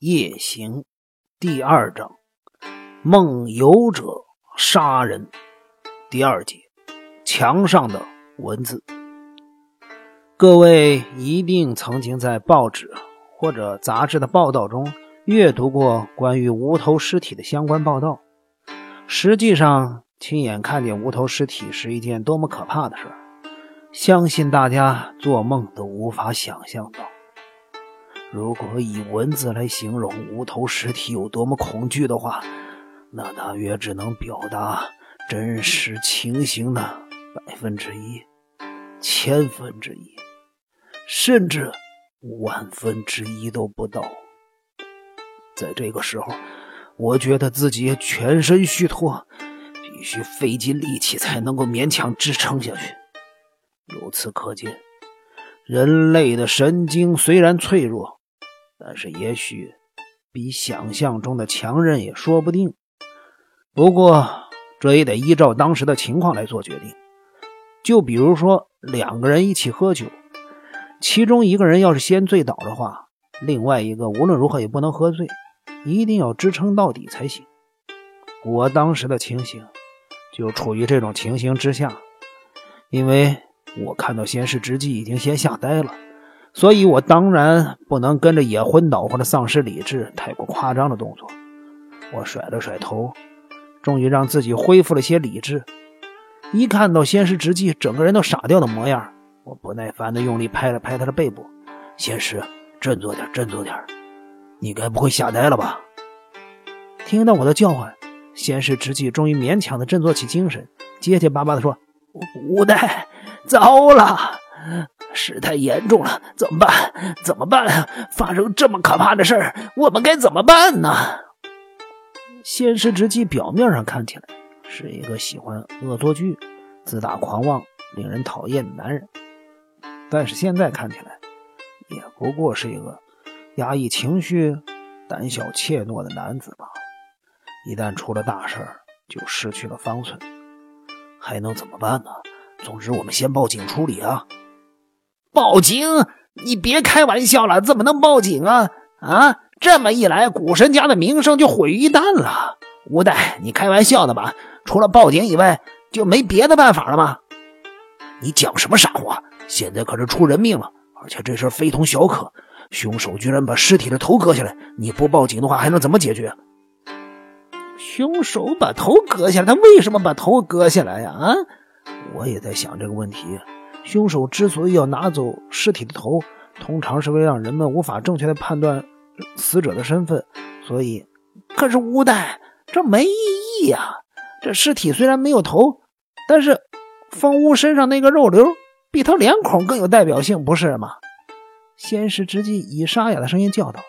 夜行第二章：梦游者杀人第二节：墙上的文字。各位一定曾经在报纸或者杂志的报道中阅读过关于无头尸体的相关报道。实际上，亲眼看见无头尸体是一件多么可怕的事，相信大家做梦都无法想象到。如果以文字来形容无头尸体有多么恐惧的话，那大约只能表达真实情形的百分之一、千分之一，甚至万分之一都不到。在这个时候，我觉得自己全身虚脱，必须费尽力气才能够勉强支撑下去。由此可见，人类的神经虽然脆弱。但是，也许比想象中的强韧也说不定。不过，这也得依照当时的情况来做决定。就比如说，两个人一起喝酒，其中一个人要是先醉倒的话，另外一个无论如何也不能喝醉，一定要支撑到底才行。我当时的情形就处于这种情形之下，因为我看到先世之际已经先吓呆了。所以，我当然不能跟着也昏倒或者丧失理智、太过夸张的动作。我甩了甩头，终于让自己恢复了些理智。一看到仙师直纪整个人都傻掉的模样，我不耐烦地用力拍了拍他的背部：“仙师，振作点，振作点！你该不会吓呆了吧？”听到我的叫唤，仙师直纪终于勉强地振作起精神，结结巴巴地说：“无代，糟了！”事态严重了，怎么办？怎么办？发生这么可怕的事儿，我们该怎么办呢？现实之际，表面上看起来是一个喜欢恶作剧、自大狂妄、令人讨厌的男人，但是现在看起来，也不过是一个压抑情绪、胆小怯懦的男子吧。一旦出了大事儿，就失去了方寸，还能怎么办呢？总之，我们先报警处理啊！报警！你别开玩笑了，怎么能报警啊？啊，这么一来，古神家的名声就毁于一旦了。吴代，你开玩笑的吧？除了报警以外，就没别的办法了吗？你讲什么傻话？现在可是出人命了，而且这事非同小可，凶手居然把尸体的头割下来。你不报警的话，还能怎么解决？凶手把头割下来，他为什么把头割下来呀？啊，我也在想这个问题。凶手之所以要拿走尸体的头，通常是为了让人们无法正确的判断死者的身份。所以，可是吴代，这没意义呀！这尸体虽然没有头，但是方屋身上那个肉瘤比他脸孔更有代表性，不是吗？仙石直接以沙哑的声音叫道：“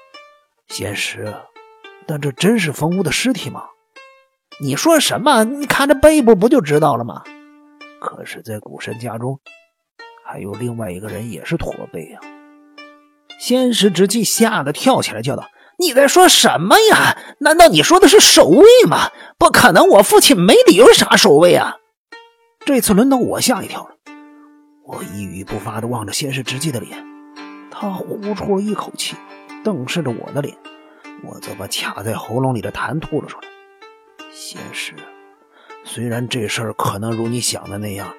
仙石，但这真是方屋的尸体吗？你说什么？你看这背部不就知道了吗？可是，在古神家中。”还有另外一个人也是驼背呀！仙石直纪吓得跳起来叫道：“你在说什么呀？难道你说的是守卫吗？不可能，我父亲没理由杀守卫啊！”这次轮到我吓一跳了，我一语不发的望着仙石直纪的脸，他呼出了一口气，瞪视着我的脸，我则把卡在喉咙里的痰吐了出来。仙石，虽然这事儿可能如你想的那样，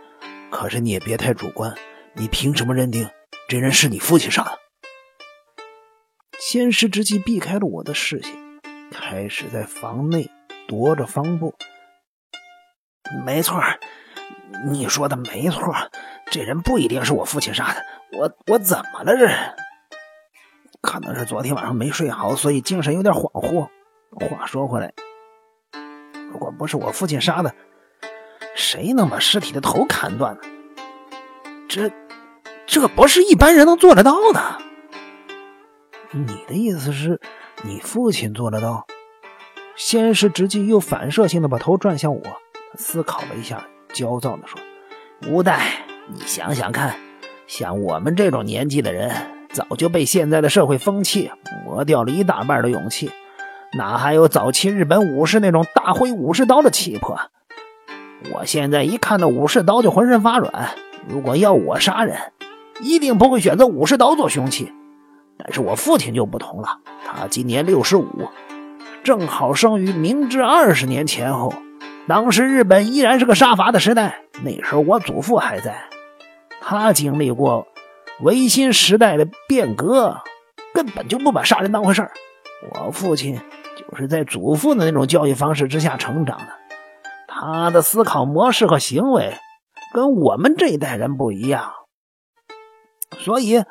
可是你也别太主观。你凭什么认定这人是你父亲杀的？仙师之际避开了我的视线，开始在房内踱着方步。没错，你说的没错，这人不一定是我父亲杀的。我我怎么了？这可能是昨天晚上没睡好，所以精神有点恍惚。话说回来，如果不是我父亲杀的，谁能把尸体的头砍断呢？这，这不是一般人能做得到的。你的意思是，你父亲做得到？先是直接又反射性的把头转向我，思考了一下，焦躁的说：“吴代，你想想看，像我们这种年纪的人，早就被现在的社会风气磨掉了一大半的勇气，哪还有早期日本武士那种大挥武士刀的气魄？我现在一看到武士刀就浑身发软。”如果要我杀人，一定不会选择武士刀做凶器。但是我父亲就不同了，他今年六十五，正好生于明治二十年前后。当时日本依然是个杀伐的时代，那时候我祖父还在，他经历过维新时代的变革，根本就不把杀人当回事儿。我父亲就是在祖父的那种教育方式之下成长的，他的思考模式和行为跟我们这一代人不一样，所以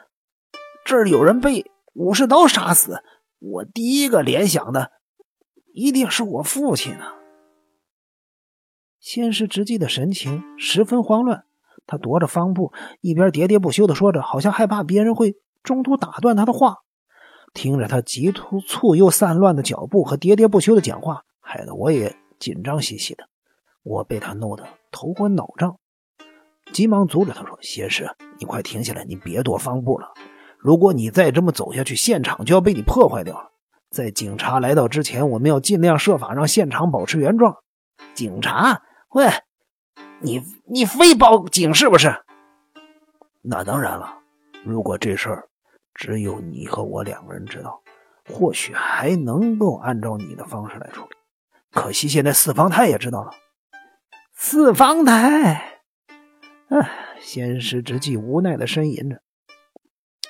这儿有人被武士刀杀死，我第一个联想的一定是我父亲啊。先是直纪的神情十分慌乱，他踱着方步，一边喋喋不休的说着，好像害怕别人会中途打断他的话。听着他急突促又散乱的脚步和喋喋不休的讲话，害得我也紧张兮兮的。我被他弄得头昏脑胀，急忙阻止他说：“先生，你快停下来，你别踱方步了。如果你再这么走下去，现场就要被你破坏掉了。在警察来到之前，我们要尽量设法让现场保持原状。警察，喂，你你非报警是不是？那当然了。如果这事儿……”只有你和我两个人知道，或许还能够按照你的方式来处理。可惜现在四方太也知道了。四方太，唉，仙师之际无奈的呻吟着。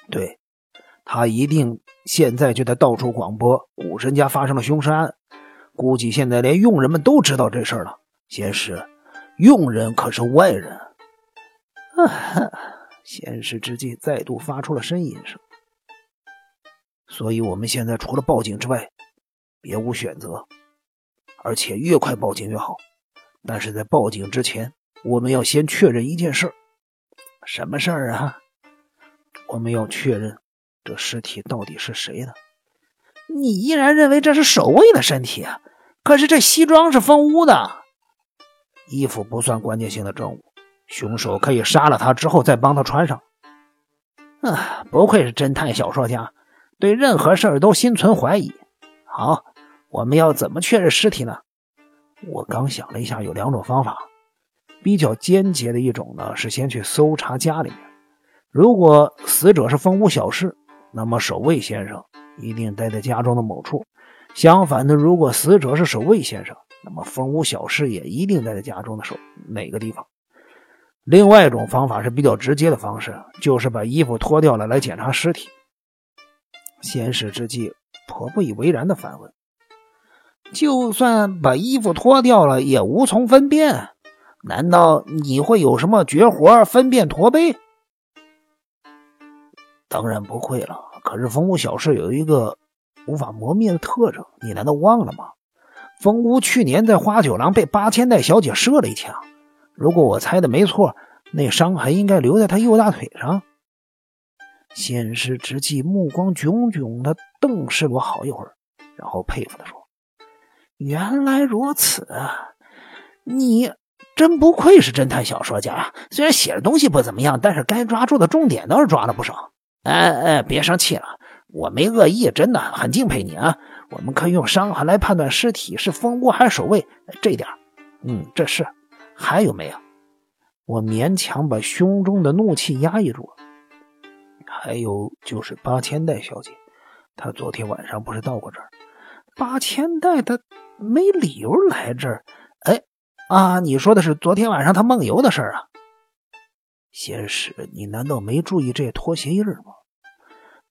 对，他一定现在就在到处广播古神家发生了凶杀案。估计现在连佣人们都知道这事儿了。仙师，佣人可是外人。啊！仙师之际再度发出了呻吟声。所以，我们现在除了报警之外，别无选择，而且越快报警越好。但是在报警之前，我们要先确认一件事什么事儿啊？我们要确认这尸体到底是谁的。你依然认为这是守卫的身体啊？可是这西装是封屋的，衣服不算关键性的证物，凶手可以杀了他之后再帮他穿上。啊，不愧是侦探小说家。对任何事儿都心存怀疑。好，我们要怎么确认尸体呢？我刚想了一下，有两种方法。比较间接的一种呢，是先去搜查家里面。如果死者是风屋小氏，那么守卫先生一定待在家中的某处。相反的，如果死者是守卫先生，那么风屋小氏也一定待在家中的守哪个地方。另外一种方法是比较直接的方式，就是把衣服脱掉了来检查尸体。先使之际，颇不以为然的反问：“就算把衣服脱掉了，也无从分辨。难道你会有什么绝活分辨驼背？”“当然不会了。可是风屋小事有一个无法磨灭的特征，你难道忘了吗？风屋去年在花九郎被八千代小姐射了一枪。如果我猜的没错，那伤痕应该留在他右大腿上。”先师之际，目光炯炯的瞪视我好一会儿，然后佩服的说：“原来如此，你真不愧是侦探小说家！虽然写的东西不怎么样，但是该抓住的重点倒是抓了不少。哎哎，别生气了，我没恶意，真的很敬佩你啊！我们可以用伤痕来判断尸体是蜂窝还是守卫，这点，嗯，这是。还有没有？我勉强把胸中的怒气压抑住了。”还有就是八千代小姐，她昨天晚上不是到过这儿？八千代她没理由来这儿。哎，啊，你说的是昨天晚上他梦游的事儿啊？先使，你难道没注意这拖鞋印吗？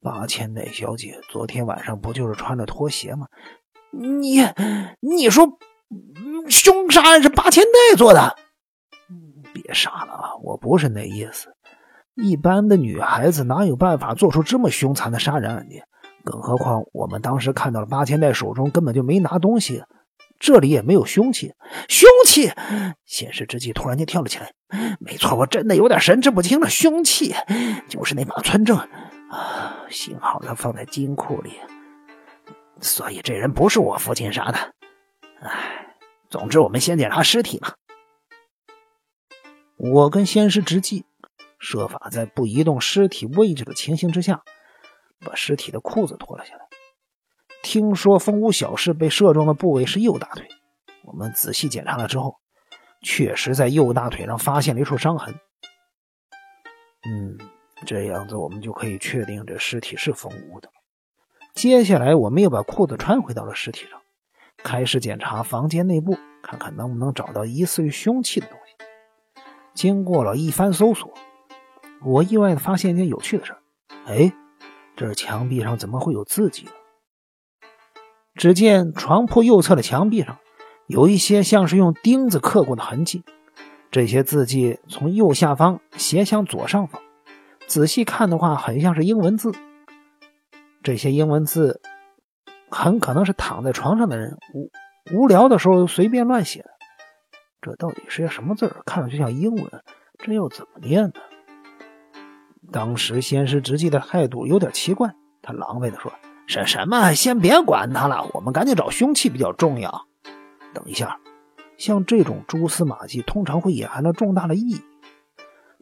八千代小姐昨天晚上不就是穿着拖鞋吗？你，你说凶杀案是八千代做的？别傻了啊！我不是那意思。一般的女孩子哪有办法做出这么凶残的杀人案件？更何况我们当时看到了八千代手中根本就没拿东西，这里也没有凶器。凶器！显示之际突然间跳了起来。没错，我真的有点神志不清了。凶器就是那把村正啊，幸好他放在金库里，所以这人不是我父亲杀的。唉，总之我们先检查尸体吧。我跟先师直计。设法在不移动尸体位置的情形之下，把尸体的裤子脱了下来。听说风屋小氏被射中的部位是右大腿，我们仔细检查了之后，确实在右大腿上发现了一处伤痕。嗯，这样子我们就可以确定这尸体是风屋的。接下来，我们又把裤子穿回到了尸体上，开始检查房间内部，看看能不能找到疑似于凶器的东西。经过了一番搜索，我意外的发现一件有趣的事儿。哎，这墙壁上怎么会有字迹呢？只见床铺右侧的墙壁上有一些像是用钉子刻过的痕迹，这些字迹从右下方斜向左上方，仔细看的话，很像是英文字。这些英文字很可能是躺在床上的人无无聊的时候随便乱写的。这到底是些什么字？看上去像英文，这又怎么念呢？当时先师直纪的态度有点奇怪，他狼狈地说：“什什么？先别管他了，我们赶紧找凶器比较重要。等一下，像这种蛛丝马迹，通常会隐含着重大的意义。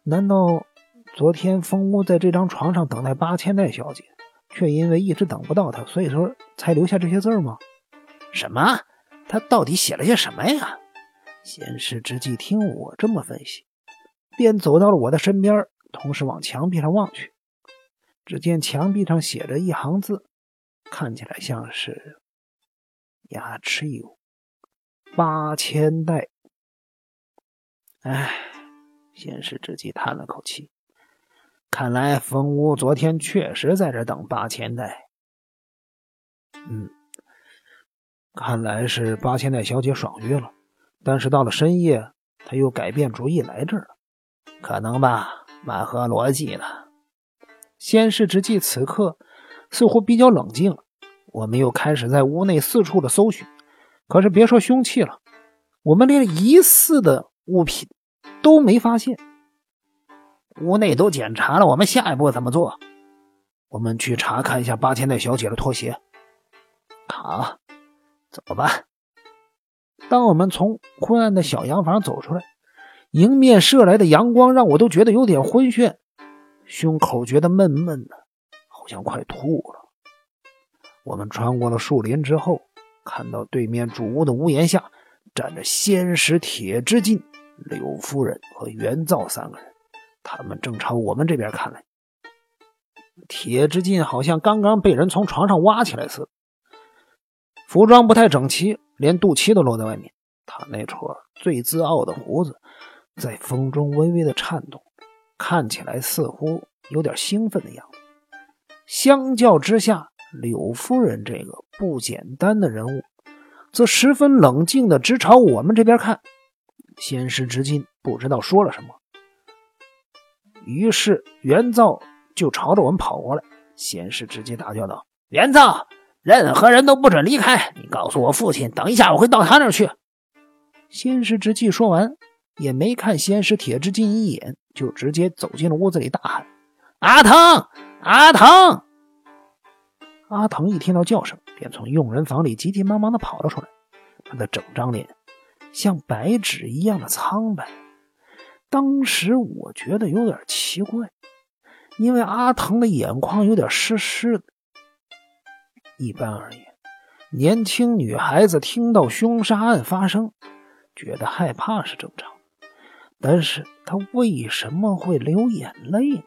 难道昨天风屋在这张床上等待八千代小姐，却因为一直等不到她，所以说才留下这些字吗？什么？他到底写了些什么呀？”先师之际，听我这么分析，便走到了我的身边，同时往墙壁上望去。只见墙壁上写着一行字，看起来像是“牙齿有八千代”。哎，先师之际叹了口气，看来风屋昨天确实在这等八千代。嗯，看来是八千代小姐爽约了。但是到了深夜，他又改变主意来这儿了，可能吧，蛮合逻辑的。先是之际，此刻似乎比较冷静了。我们又开始在屋内四处的搜寻，可是别说凶器了，我们连疑似的物品都没发现。屋内都检查了，我们下一步怎么做？我们去查看一下八千代小姐的拖鞋。好，走吧。当我们从昏暗的小洋房走出来，迎面射来的阳光让我都觉得有点昏眩，胸口觉得闷闷的，像快吐了。我们穿过了树林之后，看到对面主屋的屋檐下站着仙石铁之进、柳夫人和元造三个人，他们正朝我们这边看来。铁之进好像刚刚被人从床上挖起来似的，服装不太整齐。连肚脐都露在外面，他那撮最自傲的胡子在风中微微的颤动，看起来似乎有点兴奋的样子。相较之下，柳夫人这个不简单的人物，则十分冷静的直朝我们这边看。先师之进不知道说了什么，于是元造就朝着我们跑过来。先师直接大叫道：“元造！”任何人都不准离开！你告诉我父亲，等一下我会到他那儿去。仙师之际说完，也没看仙师铁之进一眼，就直接走进了屋子里，大喊：“阿腾，阿腾！”阿腾一听到叫声，便从佣人房里急急忙忙的跑了出来。他的整张脸像白纸一样的苍白。当时我觉得有点奇怪，因为阿腾的眼眶有点湿湿的。一般而言，年轻女孩子听到凶杀案发生，觉得害怕是正常。但是她为什么会流眼泪呢？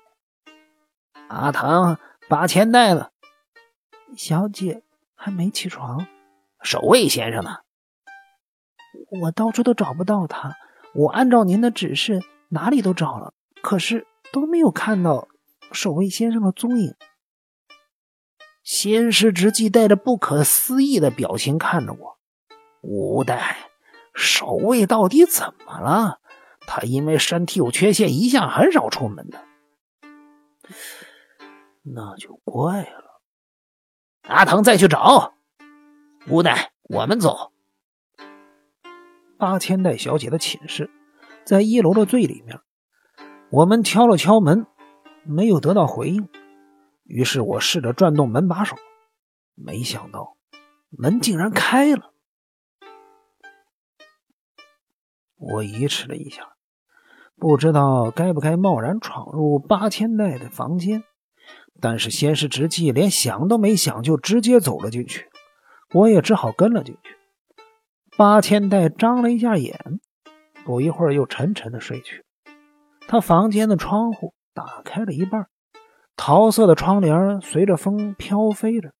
阿唐，把钱带了，小姐还没起床。守卫先生呢？我到处都找不到他。我按照您的指示，哪里都找了，可是都没有看到守卫先生的踪影。先师直纪带着不可思议的表情看着我。无代守卫到底怎么了？他因为身体有缺陷，一向很少出门的。那就怪了。阿腾，再去找。无奈，我们走。八千代小姐的寝室在一楼的最里面。我们敲了敲门，没有得到回应。于是我试着转动门把手，没想到门竟然开了。我疑迟了一下，不知道该不该贸然闯入八千代的房间，但是先是直纪连想都没想就直接走了进去，我也只好跟了进去。八千代张了一下眼，不一会儿又沉沉的睡去。他房间的窗户打开了一半。桃色的窗帘随着风飘飞着，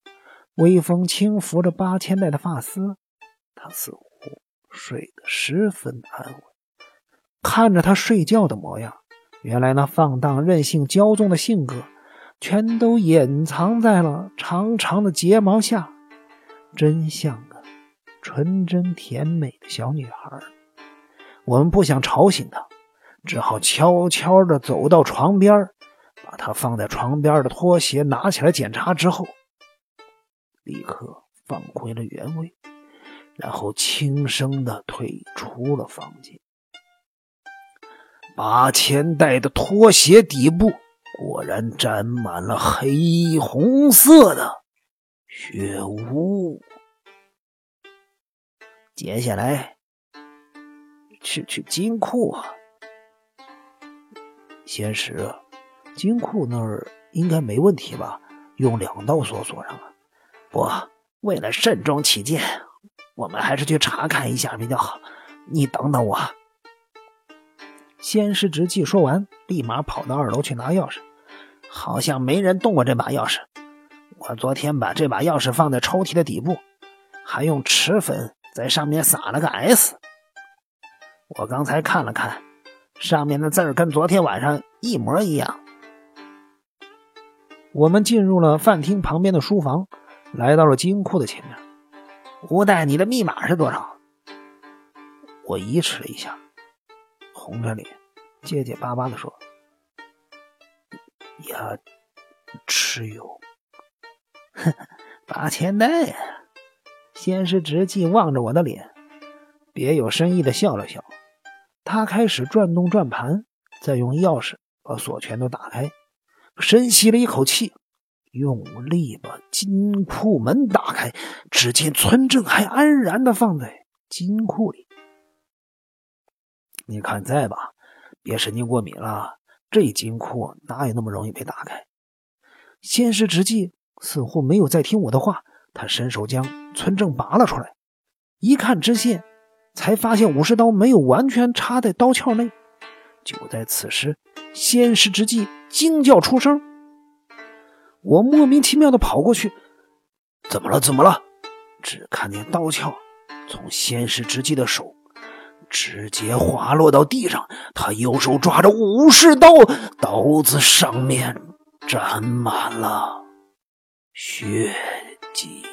微风轻拂着八千代的发丝，他似乎睡得十分安稳。看着他睡觉的模样，原来那放荡、任性、骄纵的性格，全都隐藏在了长长的睫毛下，真像个纯真甜美的小女孩。我们不想吵醒她，只好悄悄地走到床边，把她放在床边的拖鞋拿起来检查之后，立刻放回了原位，然后轻声地退出了房间。八千代的拖鞋底部果然沾满了黑红色的血污。接下来，去去金库啊！先时，金库那儿应该没问题吧？用两道锁锁上了。不，为了慎重起见，我们还是去查看一下比较好。你等等我。先师直纪说完，立马跑到二楼去拿钥匙。好像没人动过这把钥匙。我昨天把这把钥匙放在抽屉的底部，还用齿粉在上面撒了个 S。我刚才看了看，上面的字儿跟昨天晚上一模一样。我们进入了饭厅旁边的书房，来到了金库的前面。吴代，你的密码是多少？我疑迟了一下。红着脸，结结巴巴的说：“呀，持有。”八千代。先是直纪望着我的脸，别有深意的笑了笑。他开始转动转盘，再用钥匙把锁全都打开，深吸了一口气，用力把金库门打开。只见村正还安然的放在金库里。你看在吧，别神经过敏了。这金库哪有那么容易被打开？仙师直纪似乎没有在听我的话，他伸手将村正拔了出来，一看支线，才发现武士刀没有完全插在刀鞘内。就在此时，仙师直纪惊叫出声，我莫名其妙的跑过去，怎么了？怎么了？只看见刀鞘从仙师直纪的手。直接滑落到地上，他右手抓着武士刀，刀子上面沾满了血迹。